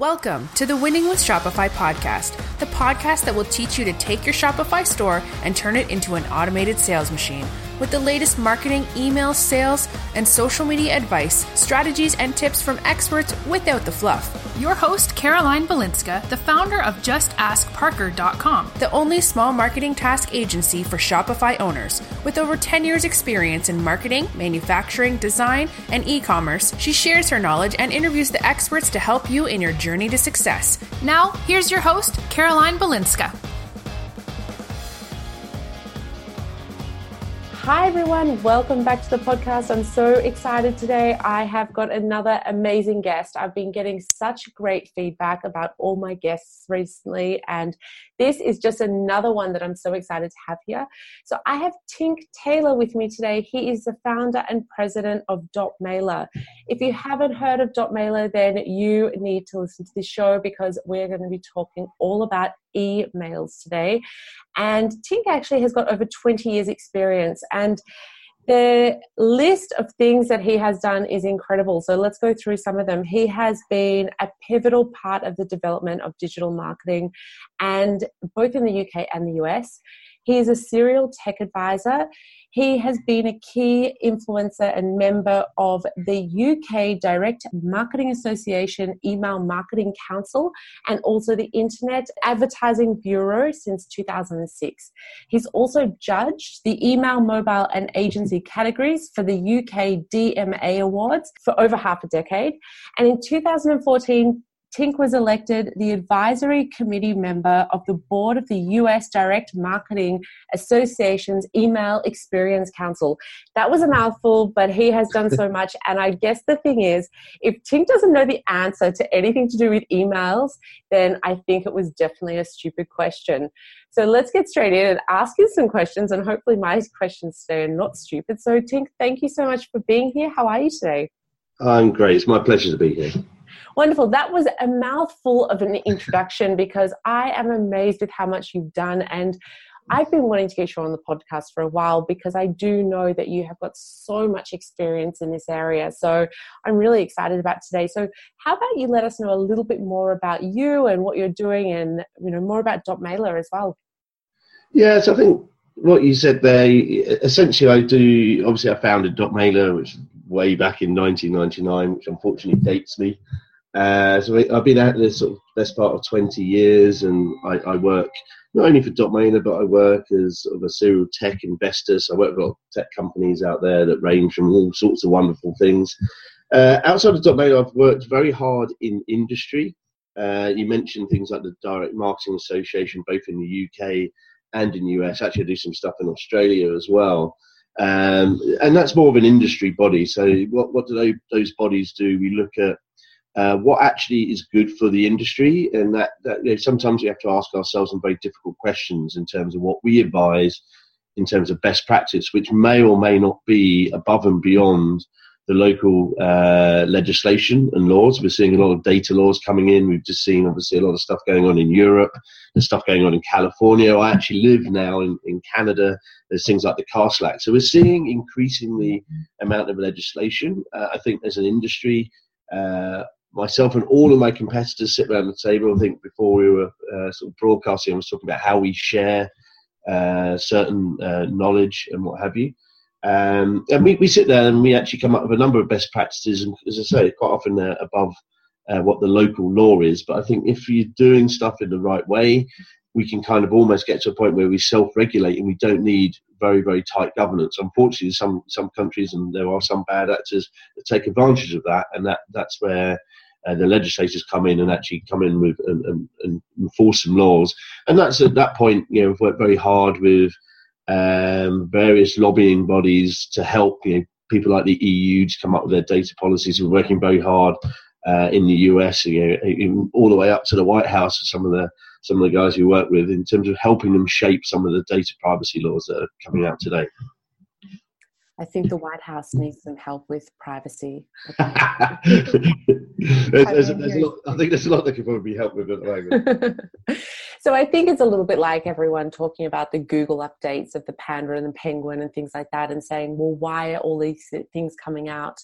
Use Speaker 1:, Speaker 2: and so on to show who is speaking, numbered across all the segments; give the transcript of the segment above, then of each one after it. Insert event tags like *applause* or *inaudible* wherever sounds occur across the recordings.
Speaker 1: Welcome to the Winning with Shopify podcast, the podcast that will teach you to take your Shopify store and turn it into an automated sales machine with the latest marketing, email, sales, and social media advice, strategies, and tips from experts without the fluff.
Speaker 2: Your host, Caroline Balinska, the founder of JustAskParker.com,
Speaker 1: the only small marketing task agency for Shopify owners. With over 10 years' experience in marketing, manufacturing, design, and e commerce, she shares her knowledge and interviews the experts to help you in your journey to success.
Speaker 2: Now, here's your host, Caroline Balinska.
Speaker 3: Hi, everyone. Welcome back to the podcast. I'm so excited today. I have got another amazing guest. I've been getting such great feedback about all my guests recently, and this is just another one that I'm so excited to have here. So, I have Tink Taylor with me today. He is the founder and president of Dotmailer. If you haven't heard of Dotmailer, then you need to listen to this show because we're going to be talking all about emails today. And Tink actually has got over 20 years' experience. And the list of things that he has done is incredible. So let's go through some of them. He has been a pivotal part of the development of digital marketing and both in the UK and the US. He is a serial tech advisor. He has been a key influencer and member of the UK Direct Marketing Association Email Marketing Council and also the Internet Advertising Bureau since 2006. He's also judged the email, mobile, and agency categories for the UK DMA Awards for over half a decade. And in 2014, Tink was elected the advisory committee member of the board of the US Direct Marketing Association's Email Experience Council. That was a mouthful, but he has done so *laughs* much. And I guess the thing is, if Tink doesn't know the answer to anything to do with emails, then I think it was definitely a stupid question. So let's get straight in and ask you some questions, and hopefully my questions today are not stupid. So, Tink, thank you so much for being here. How are you today?
Speaker 4: I'm great. It's my pleasure to be here.
Speaker 3: Wonderful. That was a mouthful of an introduction because I am amazed with how much you've done. And I've been wanting to get you on the podcast for a while because I do know that you have got so much experience in this area. So I'm really excited about today. So how about you let us know a little bit more about you and what you're doing and you know more about Dotmailer as well.
Speaker 4: Yes, I think what you said there, essentially I do obviously I founded Dotmailer, which way back in 1999, which unfortunately dates me. Uh, so I've been at this sort of best part of 20 years, and I, I work not only for Dotmailer, but I work as sort of a serial tech investor. So I work with tech companies out there that range from all sorts of wonderful things. Uh, outside of Dotmailer, I've worked very hard in industry. Uh, you mentioned things like the Direct Marketing Association, both in the UK and in the US. Actually, I do some stuff in Australia as well. Um, and that's more of an industry body. So, what, what do they, those bodies do? We look at uh, what actually is good for the industry, and that, that you know, sometimes we have to ask ourselves some very difficult questions in terms of what we advise in terms of best practice, which may or may not be above and beyond the local uh, legislation and laws. We're seeing a lot of data laws coming in. We've just seen, obviously, a lot of stuff going on in Europe. There's stuff going on in California. I actually live now in, in Canada. There's things like the CASL Act. So we're seeing increasingly amount of legislation. Uh, I think as an industry, uh, myself and all of my competitors sit around the table. I think before we were uh, sort of broadcasting, I was talking about how we share uh, certain uh, knowledge and what have you. Um, and we, we sit there and we actually come up with a number of best practices, and as I say, quite often they're above uh, what the local law is. But I think if you're doing stuff in the right way, we can kind of almost get to a point where we self-regulate and we don't need very very tight governance. Unfortunately, some some countries and there are some bad actors that take advantage of that, and that that's where uh, the legislators come in and actually come in with and, and, and, enforce some laws. And that's at that point, you know, we've worked very hard with um, various lobbying bodies to help you know, people like the EU to come up with their data policies. We're working very hard uh, in the US, you know, all the way up to the White House. And some of the some of the guys we work with in terms of helping them shape some of the data privacy laws that are coming out today.
Speaker 3: I think the White House needs some help with privacy. *laughs*
Speaker 4: there's, there's, there's lot, I think there's a lot that could probably be helped with at the moment. *laughs*
Speaker 3: so I think it's a little bit like everyone talking about the Google updates of the Panda and the Penguin and things like that, and saying, well, why are all these things coming out?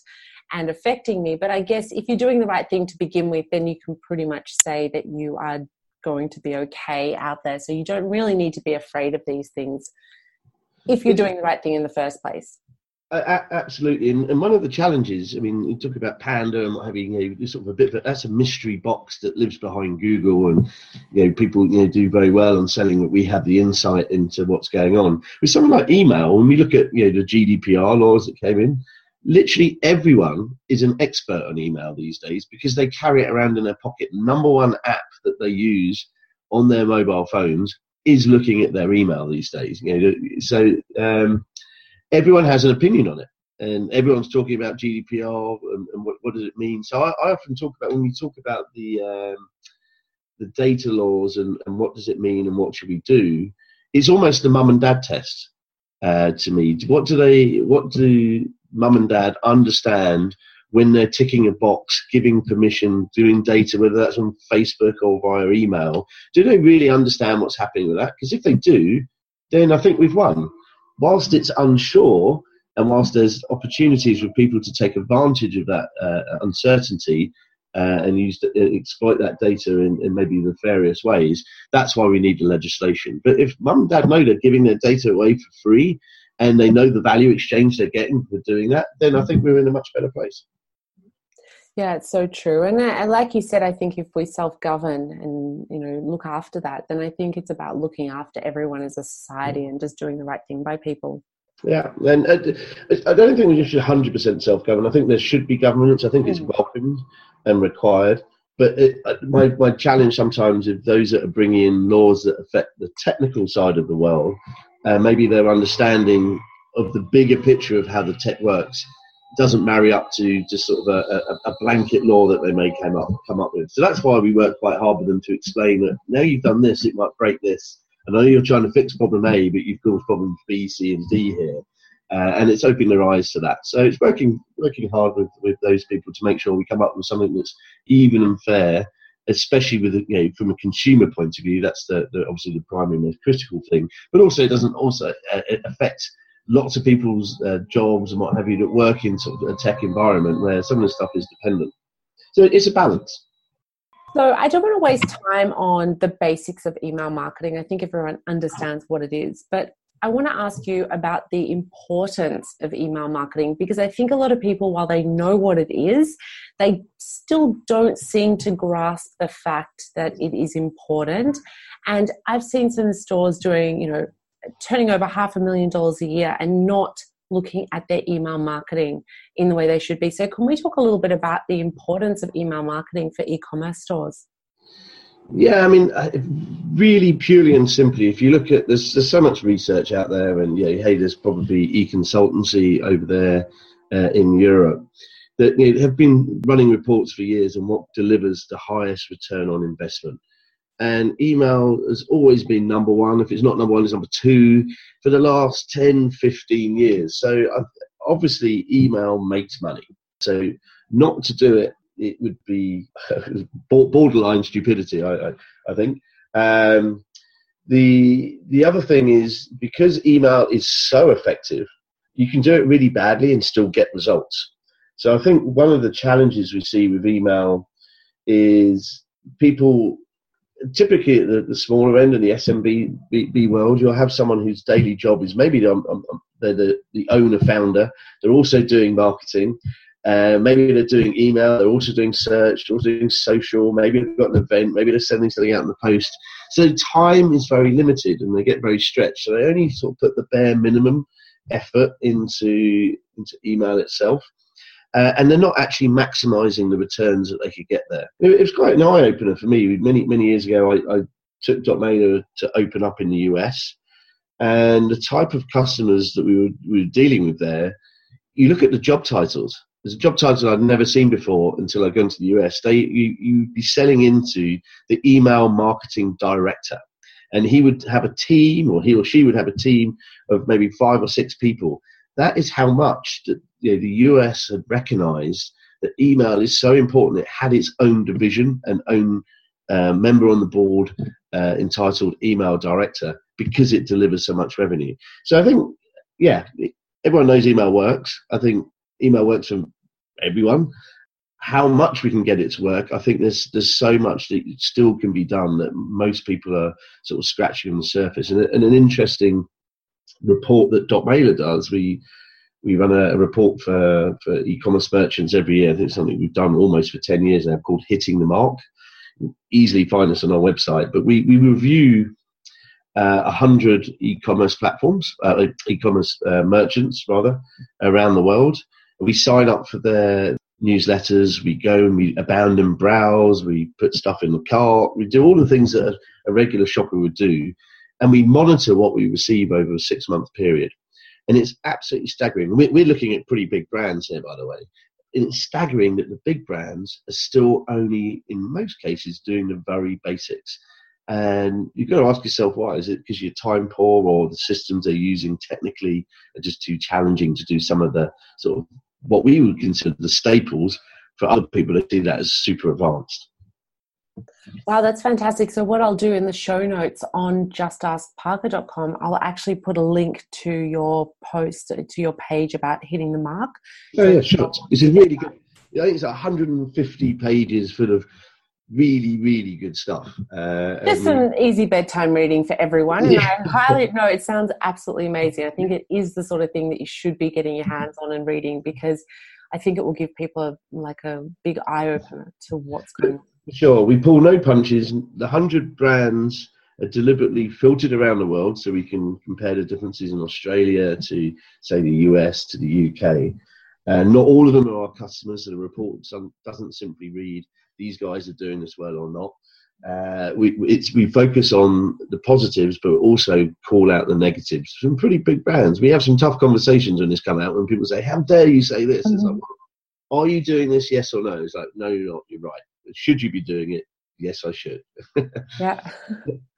Speaker 3: and affecting me. But I guess if you're doing the right thing to begin with, then you can pretty much say that you are going to be okay out there. So you don't really need to be afraid of these things if you're doing the right thing in the first place.
Speaker 4: Uh, absolutely, and, one of the challenges, I mean, you talk about Panda and what have you, you know, sort of a bit, but that's a mystery box that lives behind Google, and you know, people you know do very well on selling that we have the insight into what's going on. With something like email, when we look at you know the GDPR laws that came in, literally everyone is an expert on email these days because they carry it around in their pocket. Number one app that they use on their mobile phones is looking at their email these days. You know, so. Um, everyone has an opinion on it, and everyone's talking about GDPR and, and what, what, does it mean. So I, I, often talk about when we talk about the um, the data laws and, and what does it mean and what should we do. It's almost the mum and dad test uh, to me. What do they? What do mum and dad understand? when they're ticking a box, giving permission, doing data, whether that's on Facebook or via email, do they really understand what's happening with that? Because if they do, then I think we've won whilst it's unsure and whilst there's opportunities for people to take advantage of that uh, uncertainty uh, and use the, uh, exploit that data in, in, maybe nefarious ways, that's why we need the legislation. But if mum and dad know they're giving their data away for free and they know the value exchange they're getting for doing that, then I think we're in a much better place.
Speaker 3: Yeah, it's so true. And, uh, and like you said, I think if we self-govern and you know look after that, then I think it's about looking after everyone as a society and just doing the right thing by people.
Speaker 4: Yeah, and uh, I don't think we should 100% self-govern. I think there should be governance. I think it's mm. welcomed and required. But it, uh, my my challenge sometimes is those that are bringing in laws that affect the technical side of the world, uh, maybe their understanding of the bigger picture of how the tech works doesn't marry up to just sort of a, a, a, blanket law that they may come up come up with. So that's why we work quite hard with them to explain that now you've done this, it might break this. And I know you're trying to fix problem A, but you've caused problems B, C, and D here, uh, and it's opening their eyes to that. So it's working working hard with, with those people to make sure we come up with something that's even and fair, especially with you know from a consumer point of view. That's the, the obviously the primary most critical thing, but also it doesn't also uh, affect lots of people's uh, jobs and what have you that work in sort of a tech environment where some of the stuff is dependent. So it's a balance.
Speaker 3: So I don't want to waste time on the basics of email marketing. I think everyone understands what it is, but I want to ask you about the importance of email marketing because I think a lot of people, while they know what it is, they still don't seem to grasp the fact that it is important. And I've seen some stores doing, you know, turning over half a million dollars a year and not looking at their email marketing in the way they should be. So, can we talk a little bit about the importance of email marketing for e commerce stores?
Speaker 4: Yeah, I mean, uh, really purely and simply, if you look at there's, there's so much research out there, and yeah, hey, there's probably e consultancy over there uh, in Europe that you know, have been running reports for years on what delivers the highest return on investment and email has always been number one. If it's not number one, it's number two for the last 10, 15 years. So uh, obviously, email makes money. So not to do it, it would be *laughs* borderline stupidity, I, I, I think. Um, the the other thing is because email is so effective, you can do it really badly and still get results. So I think one of the challenges we see with email is people typically at the, the, smaller end in the SMB world, you'll have someone whose daily job is maybe they're, um, um, um, they're the, the owner founder. They're also doing marketing. Uh, maybe they're doing email. They're also doing search. They're also doing social. Maybe they've got an event. Maybe they're sending something out in the post. So time is very limited, and they get very stretched. So they only sort of put the bare minimum effort into into email itself uh, and they're not actually maximising the returns that they could get there. It, was quite an eye opener for me. Many many years ago, I, I took Dotmailer to open up in the US, and the type of customers that we were, we were dealing with there, you look at the job titles. There's a job title I'd never seen before until I'd gone to the US. They you you'd be selling into the email marketing director, and he would have a team, or he or she would have a team of maybe five or six people that is how much that, you know, the US had recognized that email is so important. It had its own division and own uh, member on the board uh, entitled email director because it delivers so much revenue. So I think, yeah, everyone knows email works. I think email works for everyone. How much we can get it to work, I think there's there's so much that still can be done that most people are sort of scratching on the surface. And, and an interesting report that Dotmailer does, we we run a, a, report for, for e-commerce merchants every year. I think it's something we've done almost for 10 years now called Hitting the Mark. Easily find us on our website, but we, we review uh, 100 e-commerce platforms, uh, e-commerce uh, merchants rather, around the world. We sign up for their newsletters. We go and we abandon browse. We put stuff in the cart. We do all the things that a regular shopper would do. And we monitor what we receive over a six month period and it's absolutely staggering. We're, looking at pretty big brands here, by the way. And it's staggering that the big brands are still only, in most cases, doing the very basics. And you've got to ask yourself why. Is it because you're time poor or the systems they're using technically are just too challenging to do some of the sort of what we would consider the staples for other people to see that as super advanced?
Speaker 3: Wow, that's fantastic. So, what I'll do in the show notes on justaskparker.com, I'll actually put a link to your post, to your page about hitting the mark.
Speaker 4: Oh, yeah, sure. It's a really good, I think it's 150 pages full of really, really good stuff.
Speaker 3: Uh, Just some easy bedtime reading for everyone. Yeah. And I highly, no, it sounds absolutely amazing. I think it is the sort of thing that you should be getting your hands on and reading because I think it will give people a, like a big eye opener to what's going on
Speaker 4: Sure, we pull no punches. The hundred brands are deliberately filtered around the world so we can compare the differences in Australia to, say, the US to the UK. And not all of them are our customers, so the report doesn't simply read these guys are doing this well or not. Uh, we, we focus on the positives, but also call out the negatives. Some pretty big brands. We have some tough conversations when this come out when people say, "How dare you say this?" Mm-hmm. Like, are you doing this? Yes or no? It's like, no, you're not. You're right should you be doing it? Yes, I should.
Speaker 3: yeah. *laughs* *laughs*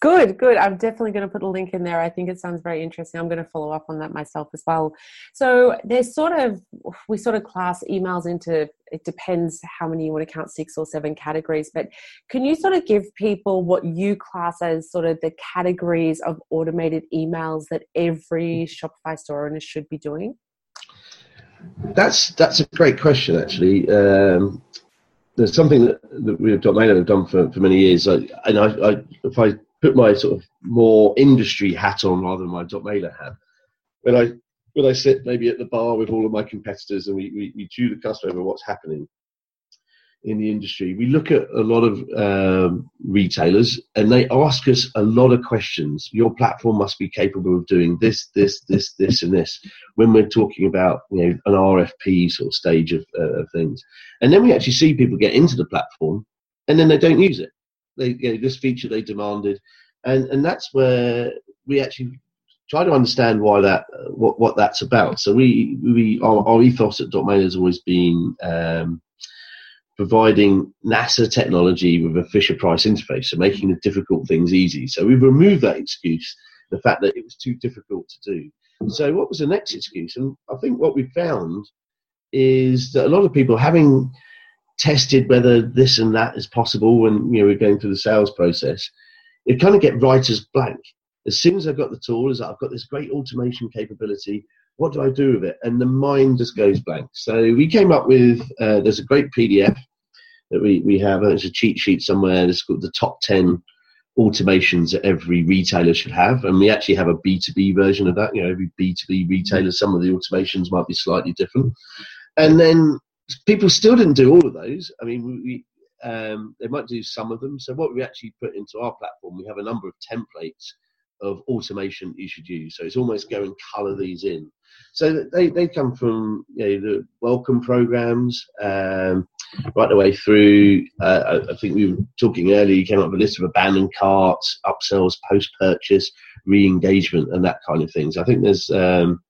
Speaker 3: Good, good. I'm definitely going to put a link in there. I think it sounds very interesting. I'm going to follow up on that myself as well. So there's sort of we sort of class emails into it depends how many you want to count six or seven categories. But can you sort of give people what you class as sort of the categories of automated emails that every Shopify store owner should be doing?
Speaker 4: That's that's a great question actually. Um, there's something that, that we have done, have done for, for many years. I, and I, I, if I put my sort of more industry hat on rather than my Dotmailer hat, when I when I sit maybe at the bar with all of my competitors and we, we, we chew the cusp over what's happening, in the industry, we look at a lot of um, retailers and they ask us a lot of questions. Your platform must be capable of doing this, this, this, this, and this. When we're talking about you know an RFP sort of stage of, uh, of things, and then we actually see people get into the platform and then they don't use it. They you know, this feature they demanded, and and that's where we actually try to understand why that what what that's about. So we we our, our ethos at Dotmailer has always been. Um, providing NASA technology with a Fisher Price interface, so making the difficult things easy. So we've removed that excuse, the fact that it was too difficult to do. So what was the next excuse? And I think what we found is that a lot of people having tested whether this and that is possible when you know we're going through the sales process, it kind of get writer's blank. As soon as I've got the tool, is I've got this great automation capability, what do I do with it? And the mind just goes blank. So we came up with uh, there's a great PDF that we, we have. It's a cheat sheet somewhere. It's called the top 10 automations that every retailer should have. And we actually have a B2B version of that. You know, every B2B retailer, some of the automations might be slightly different. And then people still didn't do all of those. I mean, we, um, they might do some of them. So what we actually put into our platform, we have a number of templates of automation you should use. So it's almost go and color these in. So they, they come from you know, the welcome programs um, right the way through. Uh, I think we were talking earlier, you came up with a list of abandoned carts, upsells, post purchase, re engagement, and that kind of things. I think there's um,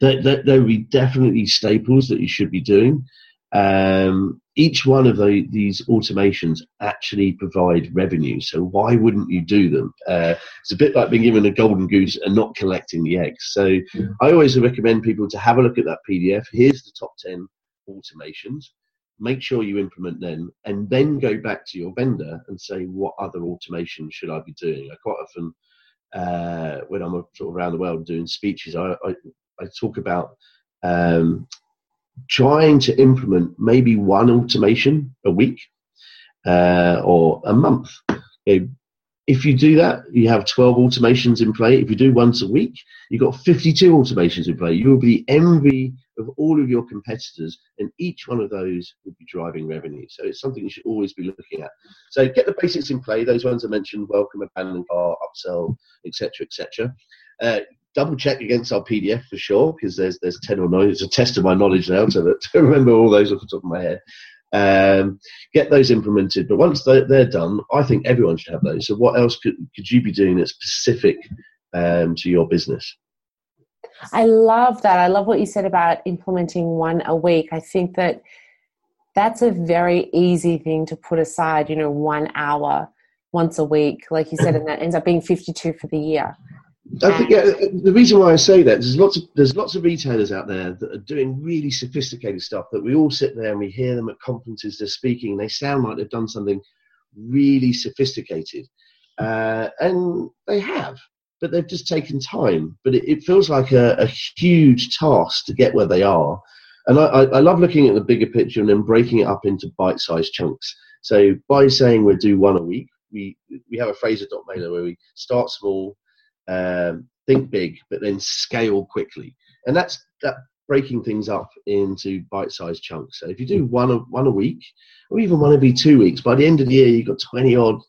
Speaker 4: there, there, there will be definitely staples that you should be doing. Um, each one of the, these automations actually provide revenue. So why wouldn't you do them? Uh, it's a bit like being given a golden goose and not collecting the eggs. So yeah. I always recommend people to have a look at that PDF. Here's the top 10 automations. Make sure you implement them and then go back to your vendor and say, what other automation should I be doing? I quite often, uh, when I'm sort of around the world doing speeches, I, I, I talk about um, trying to implement maybe one automation a week uh, or a month. if you do that, you have 12 automations in play. If you do once a week, you've got 52 automations in play. You will be the envy of all of your competitors, and each one of those will be driving revenue. So it's something you should always be looking at. So get the basics in play. Those ones I mentioned: welcome, abandon car, upsell, etc., etc. Uh, double check against our PDF for sure, because there's there's ten or nine. It's a test of my knowledge now to, *laughs* to remember all those off the top of my head. Um, get those implemented. But once they're, they're, done, I think everyone should have those. So what else could could you be doing that's specific um, to your business?
Speaker 3: I love that. I love what you said about implementing one a week. I think that that's a very easy thing to put aside, you know, one hour once a week, like you said, *laughs* and that ends up being 52 for the year.
Speaker 4: I think yeah, the reason why I say that is there's lots of there's lots of retailers out there that are doing really sophisticated stuff that we all sit there and we hear them at conferences they're speaking and they sound like they've done something really sophisticated, uh, and they have, but they've just taken time. But it, it feels like a, a, huge task to get where they are, and I, I love looking at the bigger picture and then breaking it up into bite-sized chunks. So by saying we'll do one a week, we we have a phrase at Dotmailer where we start small um, think big, but then scale quickly. And that's that breaking things up into bite-sized chunks. So if you do one a, one a week, or even one every two weeks, by the end of the year you've got 20 odd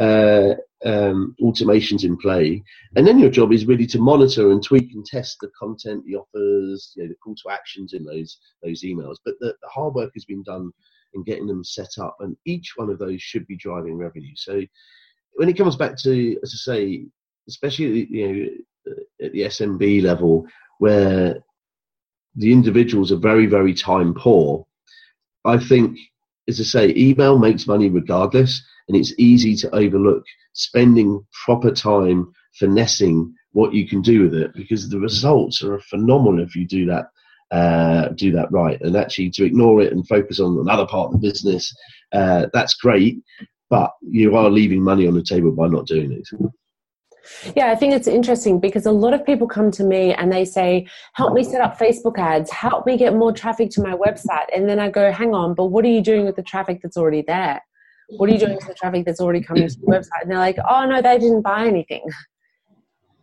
Speaker 4: uh, um, automations in play, and then your job is really to monitor and tweak and test the content, the offers, you know, the call to actions in those those emails. But the, the hard work has been done in getting them set up, and each one of those should be driving revenue. So when it comes back to, as I say, especially you know at the SMB level, where the individuals are very very time poor. I think, as I say, email makes money regardless, and it's easy to overlook spending proper time finessing what you can do with it because the results are phenomenal if you do that uh, do that right. And actually, to ignore it and focus on another part of the business, uh, that's great, but you are leaving money on the table by not doing it.
Speaker 3: Yeah, I think it's interesting because a lot of people come to me and they say, Help me set up Facebook ads, help me get more traffic to my website. And then I go, Hang on, but what are you doing with the traffic that's already there? What are you doing with the traffic that's already coming to your mm-hmm. website? And they're like, Oh, no, they didn't buy anything.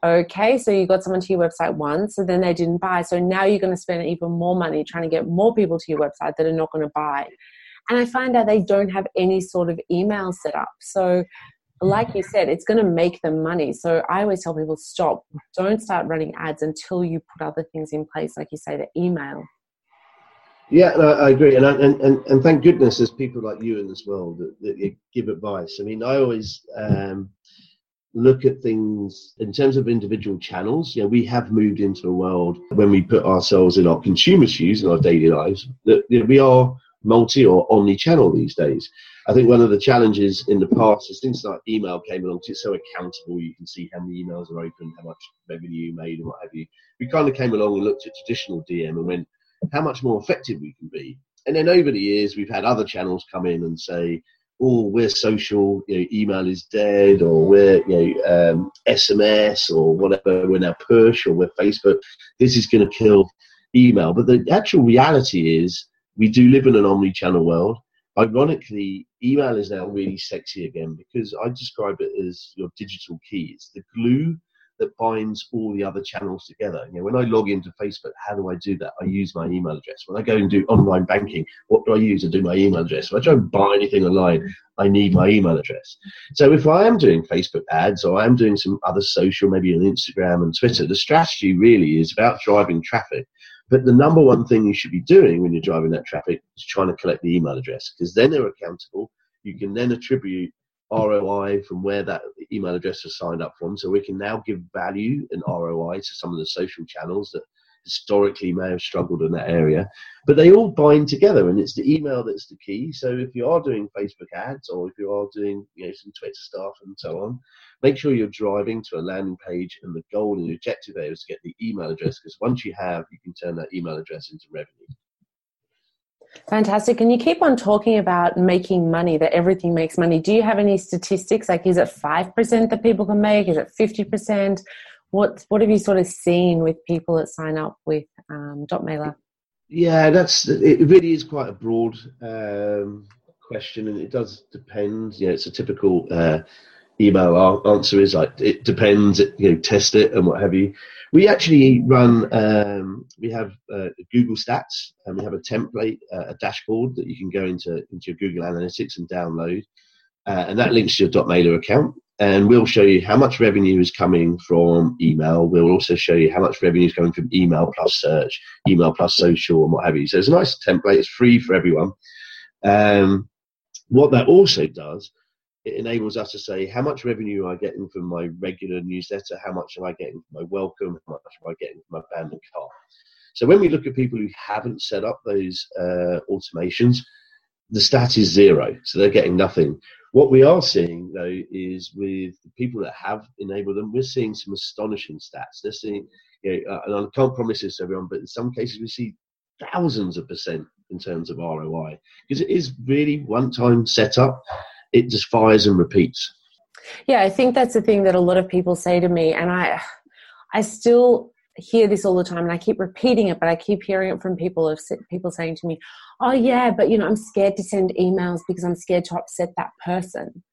Speaker 3: Okay, so you got someone to your website once, and then they didn't buy. So now you're going to spend even more money trying to get more people to your website that are not going to buy. And I find out they don't have any sort of email set up. So like you said, it's going to make them money. So I always tell people stop, don't start running ads until you put other things in place, like you say, the email.
Speaker 4: Yeah, no, I agree, and, and and and thank goodness there's people like you in this world that, that give advice. I mean, I always um, look at things in terms of individual channels. You know, we have moved into a world when we put ourselves in our consumer shoes in our daily lives that you know, we are multi or omni-channel these days. I think one of the challenges in the past is things like email came along, it's so accountable. You can see how many emails are open, how much revenue you made, and what have you. We kind of came along and looked at traditional DM and went, how much more effective we can be. And then over the years, we've had other channels come in and say, oh, we're social, you know, email is dead, or we're, you know, um, SMS or whatever, we're now push or we're Facebook. This is going to kill email. But the actual reality is we do live in an omni-channel world. Ironically, email is now really sexy again because I describe it as your digital key. It's the glue that binds all the other channels together. You know, when I log into Facebook, how do I do that? I use my email address. When I go and do online banking, what do I use to do my email address? When I try and buy anything online, I need my email address. So if I am doing Facebook ads or I am doing some other social, maybe on Instagram and Twitter, the strategy really is about driving traffic. But the number one thing you should be doing when you're driving that traffic is trying to collect the email address because then they're accountable. You can then attribute ROI from where that email address was signed up from. So we can now give value and ROI to some of the social channels that historically may have struggled in that area. But they all bind together, and it's the email that's the key. So if you are doing Facebook ads or if you are doing you know some Twitter stuff and so on, make sure you're driving to a landing page, and the goal and the objective there is to get the email address because once you have, you can turn that email address into revenue.
Speaker 3: Fantastic. And you keep on talking about making money, that everything makes money. Do you have any statistics? Like, is it 5% that people can make? Is it 50%? What, what have you sort of seen with people that sign up with um, Dotmailer?
Speaker 4: Yeah, that's it. Really is quite a broad um, question, and it does depend. You know, it's a typical uh, email answer is like it depends. You know, test it and what have you. We actually run. Um, we have uh, Google Stats, and we have a template, uh, a dashboard that you can go into into your Google Analytics and download, uh, and that links to your Dotmailer account and we'll show you how much revenue is coming from email. We'll also show you how much revenue is coming from email plus search, email plus social, and what have you. So it's a nice template. It's free for everyone. Um, what that also does, it enables us to say how much revenue am I getting from my regular newsletter, how much am I getting from my welcome, how much am I getting from my abandoned cart. So when we look at people who haven't set up those uh, automations, the stat is zero, so they're getting nothing. What we are seeing though is with the people that have enabled them, we're seeing some astonishing stats. They're seeing, you know, uh, and I can't promise this to everyone, but in some cases we see thousands of percent in terms of ROI because it is really one-time setup. It just fires and repeats.
Speaker 3: Yeah, I think that's the thing that a lot of people say to me, and I, I still hear this all the time and I keep repeating it, but I keep hearing it from people of people saying to me, "Oh yeah, but you know, I'm scared to send emails because I'm scared to upset that person."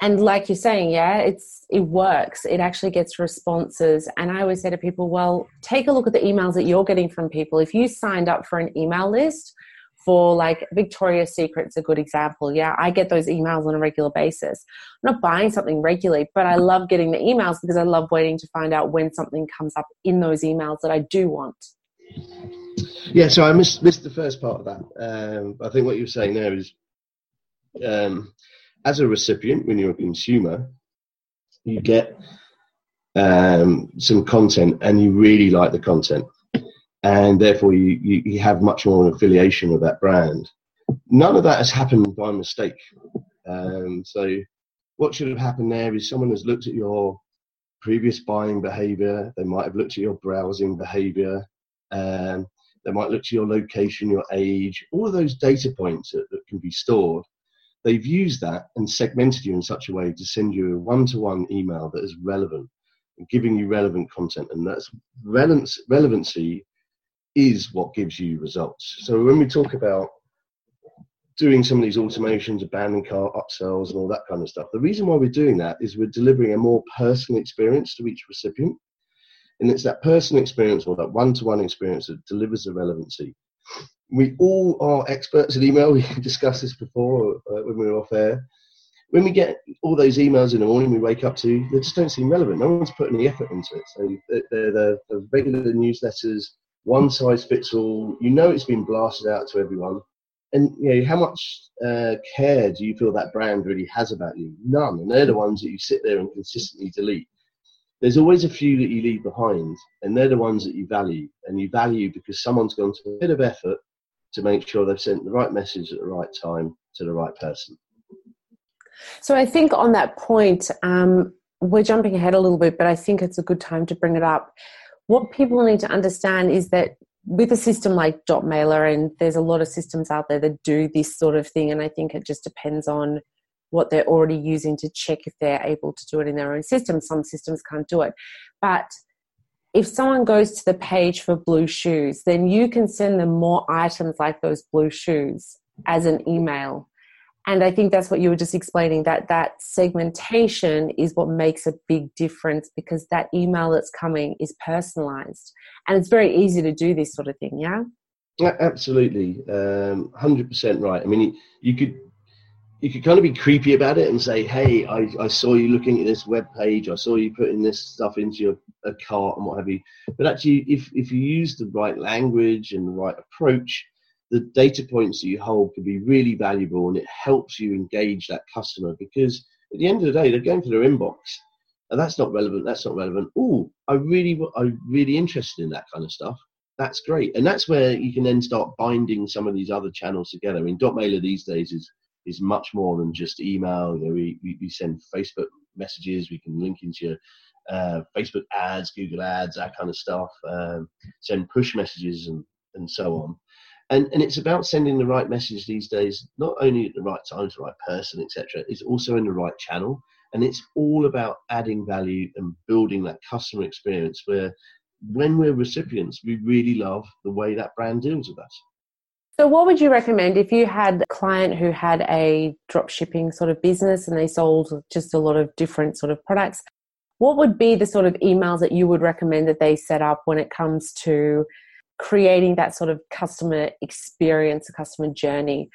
Speaker 3: And like you're saying, yeah, it's it works. It actually gets responses. And I always say to people, well, take a look at the emails that you're getting from people. If you signed up for an email list, for like Victoria's Secret's a good example. Yeah, I get those emails on a regular basis. I'm not buying something regularly, but I love getting the emails because I love waiting to find out when something comes up in those emails that I do want.
Speaker 4: Yeah, so I missed, missed the first part of that. Um, I think what you were saying there is um, as a recipient, when you're a consumer, you get um, some content and you really like the content and therefore you, you, you have much more affiliation with that brand. None of that has happened by mistake. Um, so what should have happened there is someone has looked at your previous buying behavior. They might have looked at your browsing behavior. Um, they might look to your location, your age, all of those data points that, that can be stored. They've used that and segmented you in such a way to send you a one-to-one email that is relevant and giving you relevant content. And that's relevance, relevancy is what gives you results. So when we talk about doing some of these automations, abandoned cart upsells, and all that kind of stuff, the reason why we're doing that is we're delivering a more personal experience to each recipient. And it's that personal experience or that one to one experience that delivers the relevancy. We all are experts at email. *laughs* We discussed this before uh, when we were off air. When we get all those emails in the morning we wake up to, they just don't seem relevant. No one's put any effort into it. So they're the, the regular newsletters one size fits all. You know it's been blasted out to everyone. And you know, how much uh, care do you feel that brand really has about you? None. And they're the ones that you sit there and consistently delete. There's always a few that you leave behind, and they're the ones that you value. And you value because someone's gone to a bit of effort to make sure they've sent the right message at the right time to the right person.
Speaker 3: So I think on that point, um, we're jumping ahead a little bit, but I think it's a good time to bring it up what people need to understand is that with a system like Dotmailer, and there's a lot of systems out there that do this sort of thing, and I think it just depends on what they're already using to check if they're able to do it in their own system. Some systems can't do it. But if someone goes to the page for blue shoes, then you can send them more items like those blue shoes as an email. And i think that's what you were just explaining that that segmentation is what makes a big difference because that email that's coming is personalized. And it's very easy to do this sort of thing yeah?
Speaker 4: Absolutely. Um, 100% right. I mean you could you could kind of be creepy about it and say hey I, I saw you looking at this web page. I saw you putting this stuff into your a cart and what have you. But actually if, if you use the right language and the right approach the data points that you hold can be really valuable and it helps you engage that customer because at the end of the day they're going to their inbox. And that's not relevant that's not relevant. Oh i really i'm really interested in that kind of stuff. That's great. And that's where you can then start binding some of these other channels together. I mean dot dotmailer these days is is much more than just email. You know we, we, we send facebook messages we can link into your uh, facebook ads google ads that kind of stuff um, send push messages and and so on. And and it's about sending the right message these days not only at the right time to the right person etc it's also in the right channel. And it's all about adding value and building that customer experience where when we're recipients, we really love the way that brand deals with us.
Speaker 3: So, what would you recommend if you had a client who had a drop shipping sort of business and they sold just a lot of different sort of products? What would be the sort of emails that you would recommend that they set up when it comes to creating that sort of customer experience, a customer journey?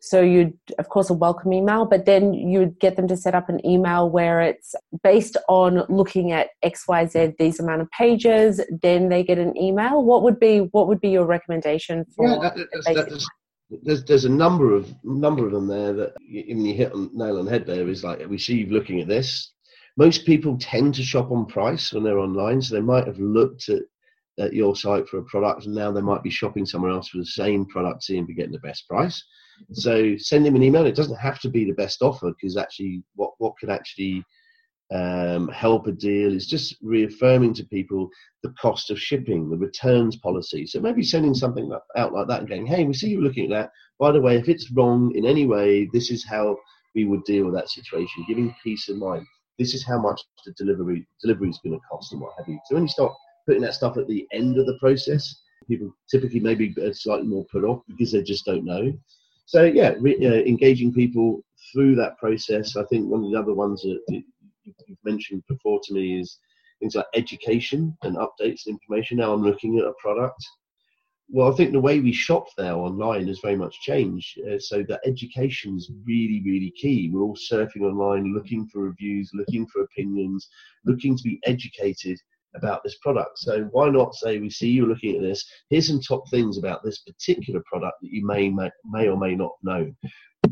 Speaker 3: So you'd, of course, a welcome email, but then you'd get them to set up an email where it's based on looking at X, Y, Z, these amount of pages. Then they get an email. What would be what would be your recommendation for? Yeah, that, that's,
Speaker 4: that's, there's there's a number of number of them there that even you hit on nail on the head. There is like we see you looking at this. Most people tend to shop on price when they're online, so they might have looked at at your site for a product, and now they might be shopping somewhere else for the same product, seeing be getting the best price. So send him an email. It doesn't have to be the best offer because actually, what what can actually um, help a deal is just reaffirming to people the cost of shipping, the returns policy. So maybe sending something out like that and going, "Hey, we see you looking at that. By the way, if it's wrong in any way, this is how we would deal with that situation." Giving peace of mind. This is how much the delivery delivery is going to cost and what have you. So when you start putting that stuff at the end of the process, people typically maybe slightly more put off because they just don't know. So yeah, re- uh, engaging people through that process. I think one of the other ones that you've mentioned before to me is things like education and updates and information. Now I'm looking at a product. Well, I think the way we shop now online has very much changed. Uh, so that education is really, really key. We're all surfing online, looking for reviews, looking for opinions, looking to be educated about this product. So why not say we see you looking at this? Here's some top things about this particular product that you may may, may or may not know.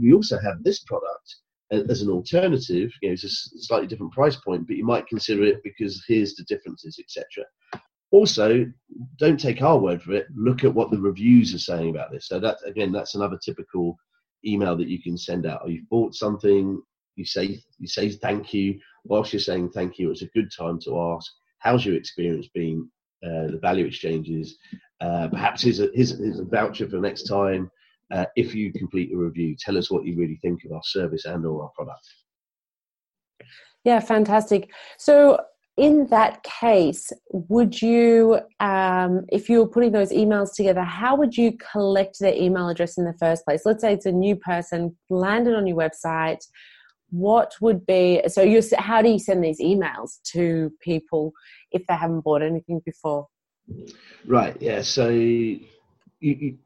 Speaker 4: We also have this product as an alternative. You know, it's a slightly different price point, but you might consider it because here's the differences, etc. Also, don't take our word for it. Look at what the reviews are saying about this. So that again, that's another typical email that you can send out. Oh, or you've bought something, you say you say thank you. Whilst you're saying thank you, it's a good time to ask how's your experience been? Uh, the value exchanges. Uh, perhaps here's a, here's, here's a voucher for next time. Uh, if you complete a review, tell us what you really think of our service and or our product.
Speaker 3: Yeah, fantastic. So in that case, would you, um, if you were putting those emails together, how would you collect their email address in the first place? Let's say it's a new person landed on your website what would be so you how do you send these emails to people if they haven't bought anything before?
Speaker 4: Right yeah so you, you,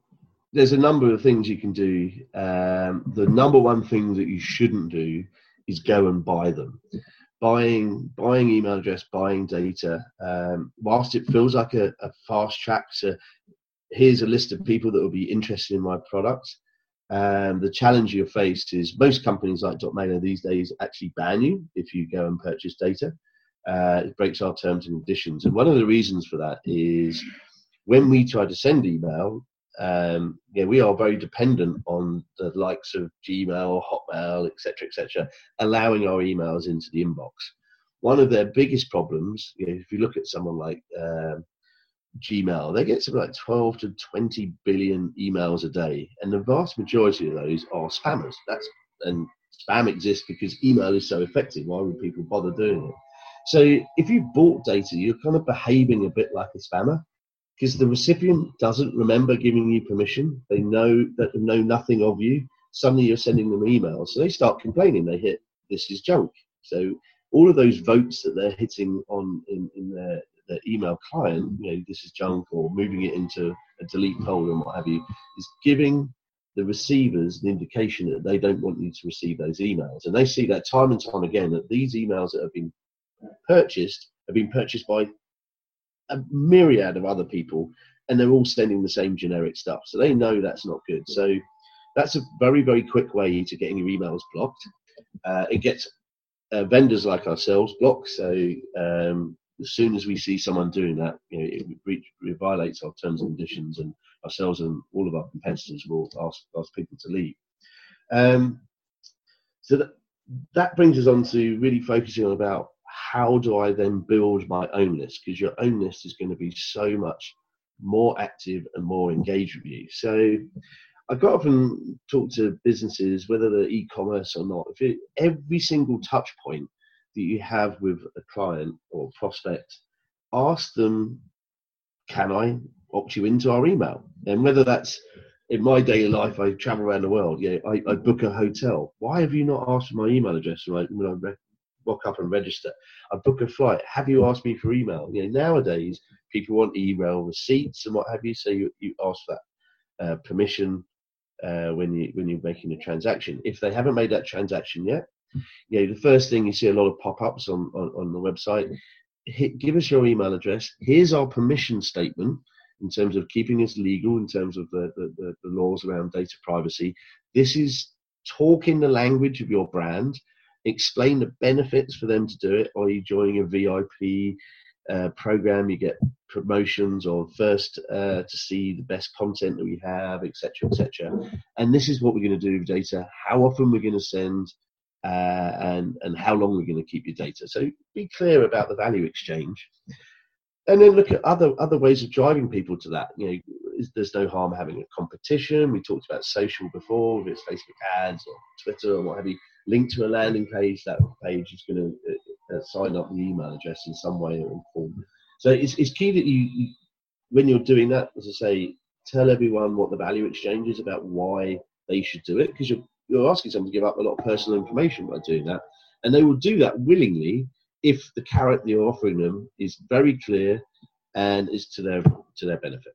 Speaker 4: there's a number of things you can do. Um, the number one thing that you shouldn't do is go and buy them. Buying buying email address buying data um, whilst it feels like a, a fast track to here's a list of people that will be interested in my product um, the challenge you face is most companies like Dotmailer these days actually ban you if you go and purchase data. Uh, it breaks our terms and conditions. And one of the reasons for that is when we try to send email, um, yeah, we are very dependent on the likes of Gmail, Hotmail, etc., etc., allowing our emails into the inbox. One of their biggest problems, you know, if you look at someone like um, Gmail, they get something like 12 to 20 billion emails a day, and the vast majority of those are spammers. That's and spam exists because email is so effective. Why would people bother doing it? So if you bought data, you're kind of behaving a bit like a spammer because the recipient doesn't remember giving you permission. They know that they know nothing of you. Suddenly you're sending them emails, so they start complaining. They hit this is junk. So all of those votes that they're hitting on in, in their the email client, you know, this is junk or moving it into a delete folder and what have you, is giving the receivers an indication that they don't want you to receive those emails. And they see that time and time again that these emails that have been purchased have been purchased by a myriad of other people and they're all sending the same generic stuff. So they know that's not good. So that's a very, very quick way to getting your emails blocked. Uh, it gets uh, vendors like ourselves blocked. So um, as soon as we see someone doing that, you know, it, it violates our terms and conditions, and ourselves and all of our competitors will ask ask people to leave. Um, so that that brings us on to really focusing on about how do I then build my own list because your own list is going to be so much more active and more engaged with you. So I got up and talk to businesses, whether they're e-commerce or not. If it, every single touch point that you have with a client or prospect, ask them can I opt you into our email? And whether that's in my daily life, I travel around the world. Yeah, I, I book a hotel. Why have you not asked for my email address when I, walk up and register? I book a flight. Have you asked me for email? You know, nowadays people want email receipts and what have you. So you, you ask that uh, permission uh, when you when you're making a transaction. If they haven't made that transaction yet, you know, the first thing you see a lot of pop-ups on on, on the website. Hit, give us your email address. Here's our permission statement in terms of keeping us legal, in terms of the, the, the, the laws around data privacy. This is talking the language of your brand. Explain the benefits for them to do it. Are you joining a VIP uh, program? You get promotions or first uh, to see the best content that we have, etc., etc. And this is what we're going to do with data. How often we're going to send, uh, and and how long we're going to keep your data. So be clear about the value exchange, and then look at other other ways of driving people to that. You know, there's no harm having a competition. We talked about social before, if it's Facebook ads or Twitter or what have you. Link to a landing page. That page is going to uh, uh, sign up the email address in some way or form. So it's it's key that you, you when you're doing that, as I say, tell everyone what the value exchange is about why they should do it because you're you're asking someone to give up a lot of personal information by doing that. And they will do that willingly if the carrot you're offering them is very clear and is to their to their benefit.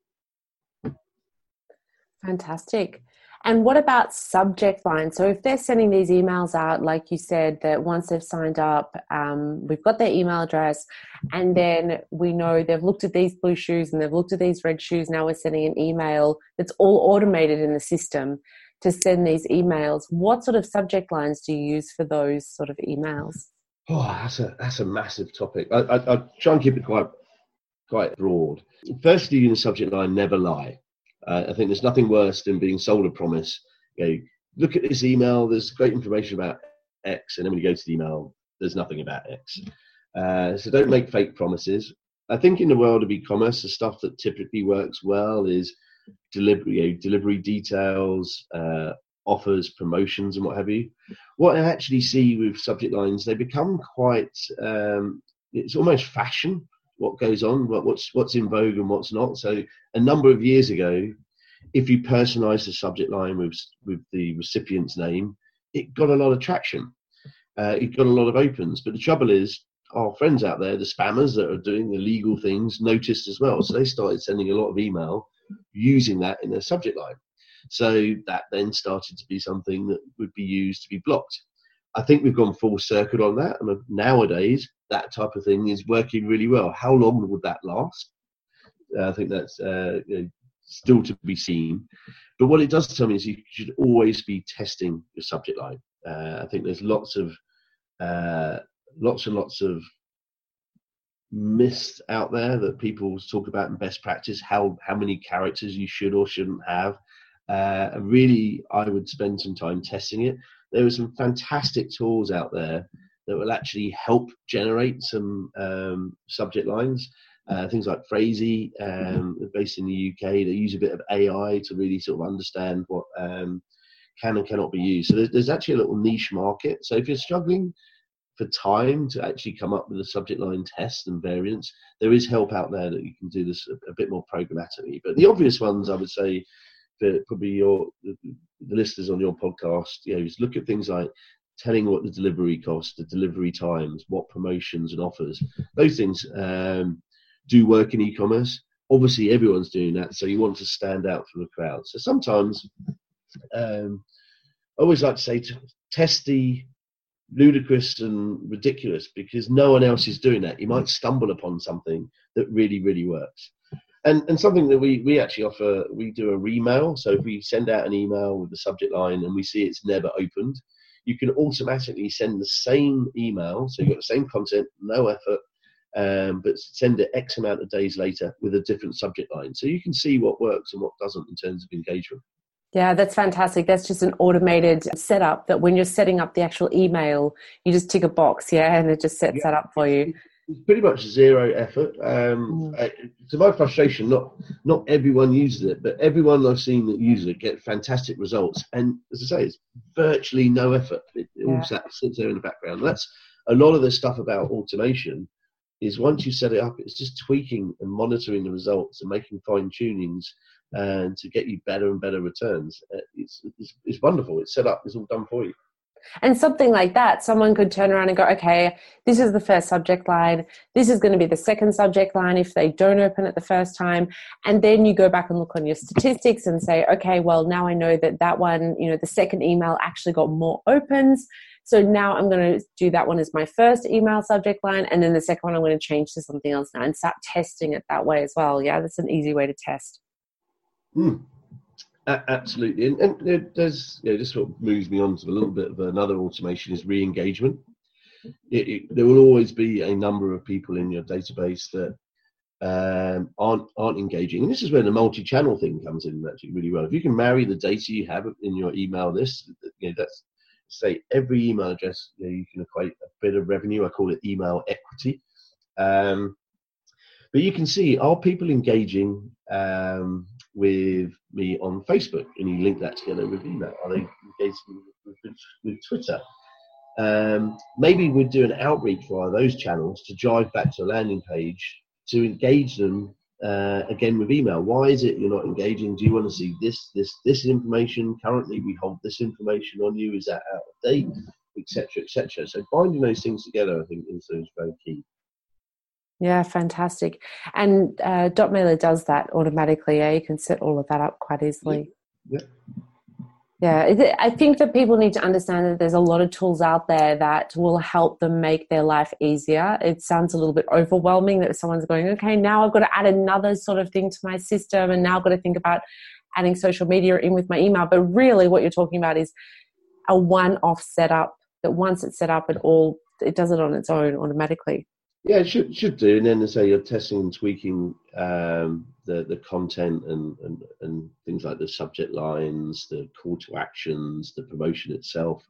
Speaker 3: Fantastic. And what about subject lines? So if they're sending these emails out, like you said, that once they've signed up, um, we've got their email address, and then we know they've looked at these blue shoes and they've looked at these red shoes. Now we're sending an email that's all automated in the system to send these emails. What sort of subject lines do you use for those sort of emails?
Speaker 4: Oh, that's a that's a massive topic. I, I, I try and keep it quite quite broad. Firstly, in the subject line, never lie. Uh, I think there's nothing worse than being sold a promise. You know, look at this email. There's great information about X, and then when you go to the email, there's nothing about X. Uh, so don't make fake promises. I think in the world of e-commerce, the stuff that typically works well is delivery, you know, delivery details, uh, offers, promotions, and what have you. What I actually see with subject lines, they become quite. Um, it's almost fashion. What goes on, what, what's what's in vogue and what's not. So a number of years ago, if you personalised the subject line with with the recipient's name, it got a lot of traction. Uh, it got a lot of opens. But the trouble is, our friends out there, the spammers that are doing the legal things, noticed as well. So they started sending a lot of email using that in their subject line. So that then started to be something that would be used to be blocked. I think we've gone full circuit on that, and nowadays that type of thing is working really well. How long would that last? I think that's uh, you know, still to be seen. But what it does tell me is you should always be testing your subject line. Uh, I think there's lots of uh, lots and lots of myths out there that people talk about in best practice how how many characters you should or shouldn't have. Uh, really i would spend some time testing it. There are some fantastic tools out there that will actually help generate some um, subject lines. Uh, things like Phrasee, um, based in the UK, they use a bit of AI to really sort of understand what um, can and cannot be used. So there's, there's, actually a little niche market. So if you're struggling for time to actually come up with a subject line test and variants. There is help out there that you can do this a, a bit more programmatically. But the obvious ones, I would say, for probably your the, listeners on your podcast, you know, is look at things like telling what the delivery cost, the delivery times, what promotions and offers. Those things um, do work in e-commerce. Obviously, everyone's doing that, so you want to stand out from the crowd. So sometimes, um, I always like to say, to test the ludicrous and ridiculous because no one else is doing that. You might stumble upon something that really, really works. And, and something that we, we actually offer, we do a remail. So if we send out an email with the subject line and we see it's never opened, you can automatically send the same email. So you've got the same content, no effort, um, but send it X amount of days later with a different subject line. So you can see what works and what doesn't in terms of engagement.
Speaker 3: Yeah, that's fantastic. That's just an automated setup that when you're setting up the actual email, you just tick a box, yeah, and it just sets yeah. that up for you.
Speaker 4: It's pretty much zero effort. Um, mm. to my frustration, not not everyone uses it, but everyone I've seen that uses it get fantastic results. And as I say, it's virtually no effort. It, it yeah. all sits there in the background. That's a lot of the stuff about automation is once you set it up, it's just tweaking and monitoring the results and making fine tunings and to get you better and better returns. Uh, it's, it's, it's wonderful. It's set up. It's all done for you.
Speaker 3: And something like that, someone could turn around and go, okay, this is the first subject line. This is going to be the second subject line if they don't open it the first time. And then you go back and look on your statistics and say, okay, well, now I know that that one, you know, the second email actually got more opens. So now I'm going to do that one as my first email subject line. And then the second one, I'm going to change to something else now and start testing it that way as well. Yeah, that's an easy way to test.
Speaker 4: Mm. absolutely. And, and there's, you know, this of moves me on to a little bit of another automation is re engagement. It, it, there will always be a number of people in your database that um, aren't aren't engaging. And this is where the multi-channel thing comes in actually really well. If you can marry the data you have in your email list, you know, that's say every email address you, know, you can equate a bit of revenue. I call it email equity. Um, but you can see are people engaging um, with me on Facebook, and you link that together with email. Are they engaging with, with, with Twitter? Um, maybe we'd do an outreach via those channels to drive back to a landing page to engage them uh, again with email. Why is it you're not engaging? Do you want to see this, this, this information? Currently, we hold this information on you. Is that out of date, etc., etc. So finding those things together, I think, is, very key.
Speaker 3: Yeah, fantastic. And uh, Dotmailer does that automatically. Yeah, you can set all of that up quite easily.
Speaker 4: Yeah.
Speaker 3: Yeah, I think that people need to understand that there's a lot of tools out there that will help them make their life easier. It sounds a little bit overwhelming that someone's going, okay, now I've got to add another sort of thing to my system, and now I've got to think about adding social media in with my email. But really, what you're talking about is a one-off setup that once it's set up, it all it does it on its own automatically.
Speaker 4: Yeah, it should should do. And then to say you're testing and tweaking um, the the content and, and and things like the subject lines, the call to actions, the promotion itself,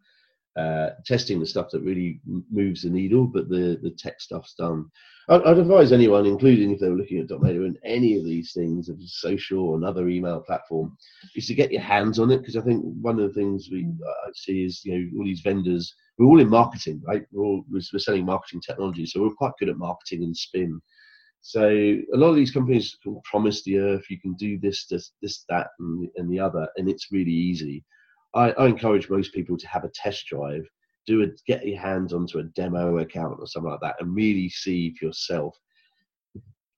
Speaker 4: uh, testing the stuff that really moves the needle. But the the tech stuff's done. I'd, I'd advise anyone, including if they were looking at Dotmailer and any of these things, of social or another email platform, is to get your hands on it. Because I think one of the things we I see is you know all these vendors we're all in marketing, right? We're all we're selling marketing technology, so we're quite good at marketing and spin. So a lot of these companies promise the earth, you can do this, this, this, that, and, and the other, and it's really easy. I, I, encourage most people to have a test drive, do a get your hands onto a demo account or something like that, and really see for yourself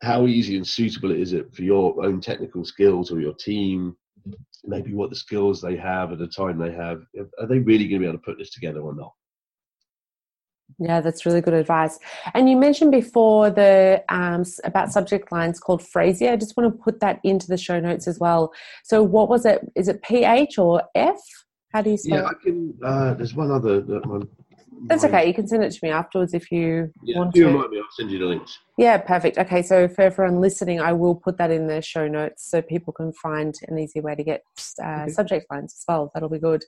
Speaker 4: how easy and suitable it is it for your own technical skills or your team, maybe what the skills they have at the time they have. Are they really going to be able to put this together or not?
Speaker 3: Yeah, that's really good advice. And you mentioned before the um, about subject lines called Phrasee. I just want to put that into the show notes as well. So, what was it? Is it PH or F? How do you spell?
Speaker 4: Yeah, I can. Uh, there's one other that one.
Speaker 3: That's okay. You can send it to me afterwards if you
Speaker 4: yeah,
Speaker 3: want
Speaker 4: you
Speaker 3: to.
Speaker 4: Remind me, I'll send you the links.
Speaker 3: Yeah, perfect. Okay, so for everyone listening, I will put that in the show notes so people can find an easy way to get uh, okay. subject lines as well. That'll be good.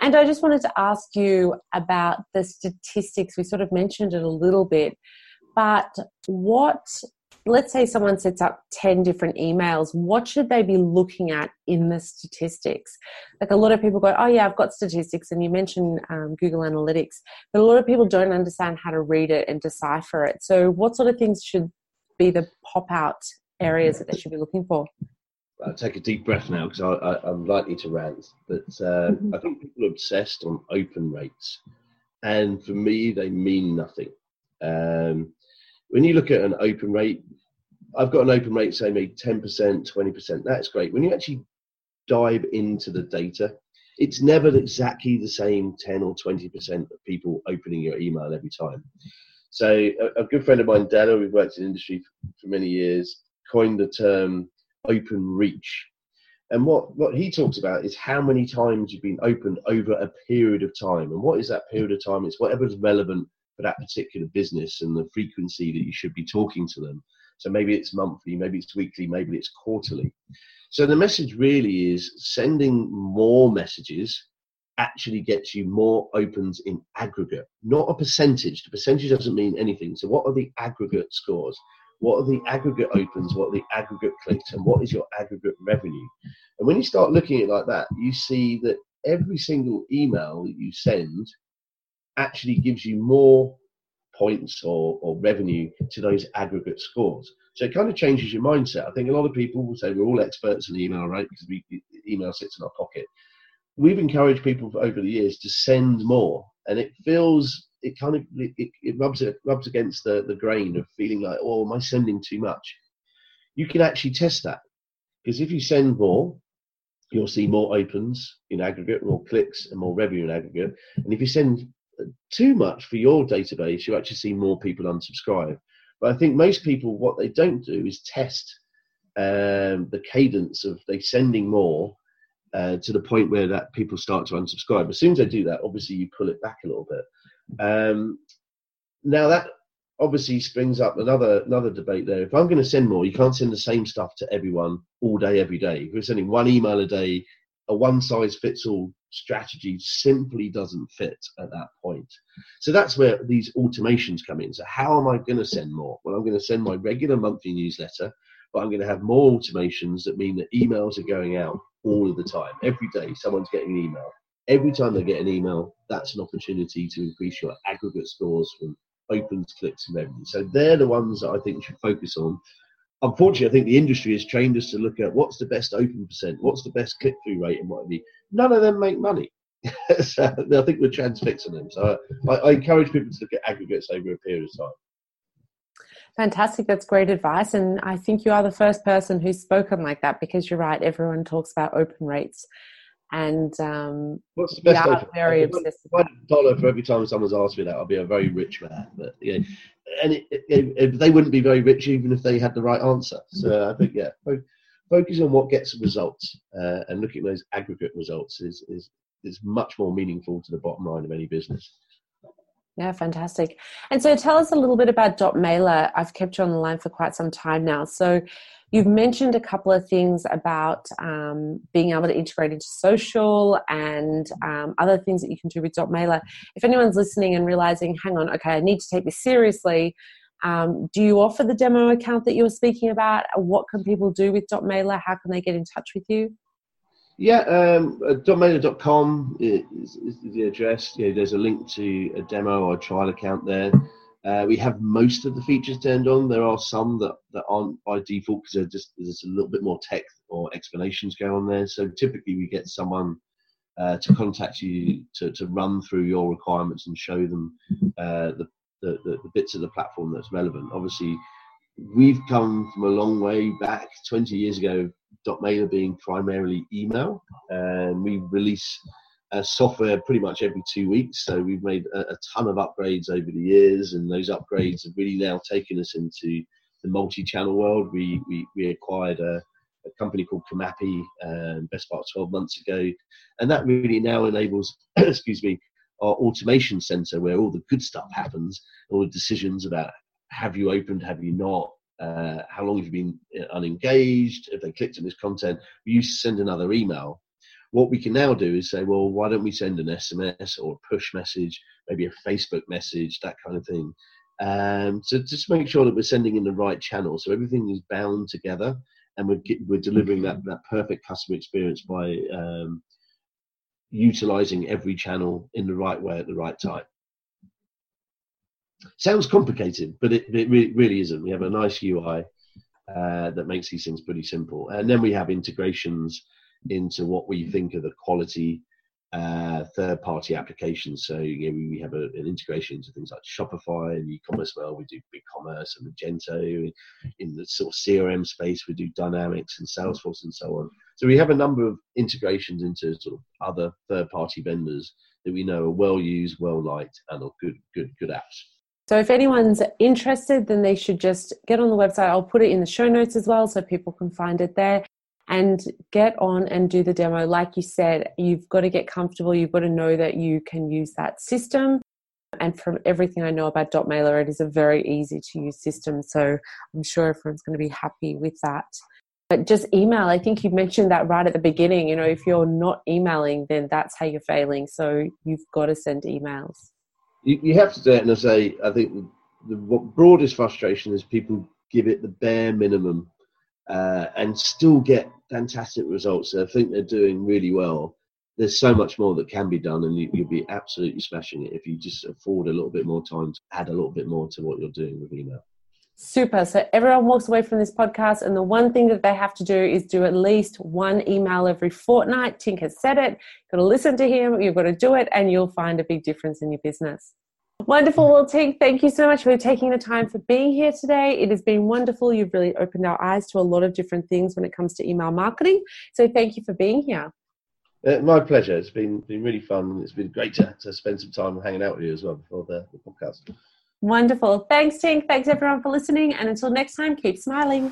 Speaker 3: And I just wanted to ask you about the statistics. We sort of mentioned it a little bit, but what, let's say someone sets up 10 different emails, what should they be looking at in the statistics? Like a lot of people go, oh, yeah, I've got statistics, and you mentioned um, Google Analytics, but a lot of people don't understand how to read it and decipher it. So, what sort of things should be the pop out areas that they should be looking for?
Speaker 4: I'll take a deep breath now because I, am likely to rant. But uh, mm-hmm. I think people are obsessed on open rates, and for me, they mean nothing. Um, when you look at an open rate, I've got an open rate, say maybe 10%, 20%. That's great. When you actually dive into the data, it's never exactly the same 10 or 20% of people opening your email every time. So, a, a good friend of mine, Dela, we've worked in industry for, for many years, coined the term open reach. And what, what he talks about is how many times you've been opened over a period of time. And what is that period of time? It's whatever's relevant for that particular business and the frequency that you should be talking to them. So maybe it's monthly, maybe it's weekly, maybe it's quarterly. So the message really is sending more messages actually gets you more opens in aggregate, not a percentage. The percentage doesn't mean anything. So what are the aggregate scores? What are the aggregate opens, what are the aggregate clicks, and what is your aggregate revenue? And when you start looking at it like that, you see that every single email that you send actually gives you more points or, or revenue to those aggregate scores. So it kind of changes your mindset. I think a lot of people will say we're all experts in email, right? Because we, email sits in our pocket. We've encouraged people over the years to send more, and it feels it kind of it, it rubs it rubs against the, the grain of feeling like, oh, am I sending too much? You can actually test that because if you send more, you'll see more opens in aggregate, more clicks, and more revenue in aggregate. And if you send too much for your database, you actually see more people unsubscribe. But I think most people, what they don't do is test um, the cadence of they sending more uh, to the point where that people start to unsubscribe. As soon as they do that, obviously you pull it back a little bit. Um, now that obviously springs up another another debate there. If I'm going to send more, you can't send the same stuff to everyone all day, every day. If you're sending one email a day, a one size fits all strategy simply doesn't fit at that point. So that's where these automations come in. So how am I going to send more? Well, I'm going to send my regular monthly newsletter, but I'm going to have more automations that mean that emails are going out all of the time. Every day, someone's getting an email. Every time they get an email, that's an opportunity to increase your aggregate scores from opens, clicks, and revenue. So they're the ones that I think you should focus on. Unfortunately, I think the industry has trained us to look at what's the best open percent, what's the best click through rate, and what have you. None of them make money. *laughs* so I think we're transfixing them. So I, I encourage people to look at aggregates over a period of time.
Speaker 3: Fantastic. That's great advice. And I think you are the first person who's spoken like that because you're right. Everyone talks about open rates and um,
Speaker 4: what's the best?
Speaker 3: Yeah, very obsessed.
Speaker 4: One dollar for every time someone's asked me that, I'll be a very rich man. But yeah, and it, it, it, they wouldn't be very rich even if they had the right answer. So I think yeah, focus on what gets results uh, and looking at those aggregate results is is is much more meaningful to the bottom line of any business.
Speaker 3: Yeah, fantastic. And so tell us a little bit about Dot Dotmailer. I've kept you on the line for quite some time now. So You've mentioned a couple of things about um, being able to integrate into social and um, other things that you can do with Dotmailer. If anyone's listening and realizing, hang on, okay, I need to take this seriously, um, do you offer the demo account that you were speaking about? What can people do with Dotmailer? How can they get in touch with you?
Speaker 4: Yeah, um, uh, dotmailer.com is, is the address. Yeah, there's a link to a demo or a trial account there. Uh, we have most of the features turned on. There are some that, that aren't by default because just there's a little bit more tech or explanations going on there. So typically we get someone uh, to contact you to, to run through your requirements and show them uh, the, the, the, bits of the platform that's relevant. Obviously, we've come from a long way back, 20 years ago, Dotmailer being primarily email, and we release uh, software pretty much every two weeks. So we've made a, a, ton of upgrades over the years, and those upgrades have really now taken us into the multi-channel world. We we, we acquired a, a company called Comapi um, best part 12 months ago, and that really now enables, *clears throat* excuse me, our automation center where all the good stuff happens, all the decisions about have you opened, have you not, uh, how long have you been uh, unengaged, if they clicked on this content. We used to send another email what we can now do is say, well, why don't we send an SMS or a push message, maybe a Facebook message, that kind of thing, um, to just make sure that we're sending in the right channel, so everything is bound together, and we're we're delivering that that perfect customer experience by um, utilizing every channel in the right way at the right time. Sounds complicated, but it, it really, really isn't. We have a nice UI uh, that makes these things pretty simple, and then we have integrations into what we think are the quality uh, third-party applications. So you know, we have a, an integration into things like Shopify and e-commerce. Well, we do BigCommerce and Magento. In the sort of CRM space, we do Dynamics and Salesforce and so on. So we have a number of integrations into sort of other third-party vendors that we know are well used, well liked, and are good, good, good apps.
Speaker 3: So if anyone's interested, then they should just get on the website. I'll put it in the show notes as well, so people can find it there and get on and do the demo. Like you said, you've got to get comfortable. You've got to know that you can use that system. And from everything I know about Dotmailer, it is a very easy to use system. So I'm sure everyone's going to be happy with that. But just email. I think you mentioned that right at the beginning. You know, if you're not emailing, then that's how you're failing. So you've got to send emails.
Speaker 4: You, you have to do it. And I say, I think the, the broadest frustration is people give it the bare minimum uh, and still get fantastic results. I think they're doing really well. there's so much more that can be done, and you, will be absolutely smashing it if you just afford a little bit more time to add a little bit more to what you're doing with email.
Speaker 3: Super. So everyone walks away from this podcast, and the one thing that they have to do is do at least one email every fortnight. Tink has said it. You've got to listen to him. You've got to do it, and you'll find a big difference in your business. Wonderful. Well, Tink, thank you so much for taking the time for being here today. It has been wonderful. You've really opened our eyes to a lot of different things when it comes to email marketing. So thank you for being here.
Speaker 4: Uh, my pleasure. It's been been really fun. It's been great to, to spend some time hanging out with you as well before the, the podcast.
Speaker 3: Wonderful. Thanks, Tink. Thanks, everyone, for listening. And until next time, keep smiling.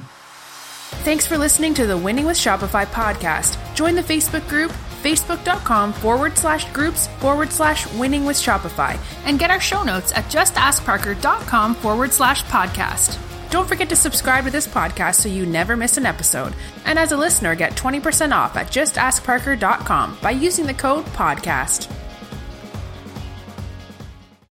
Speaker 1: Thanks for listening to the Winning with Shopify podcast. Join the Facebook group, facebook.com forward slash groups forward slash winning with Shopify.
Speaker 2: And get our show notes at justaskparker.com forward slash podcast.
Speaker 1: Don't forget to subscribe to this podcast so you never miss an episode. And as a listener, get 20% off at justaskparker.com by using the code PODCAST.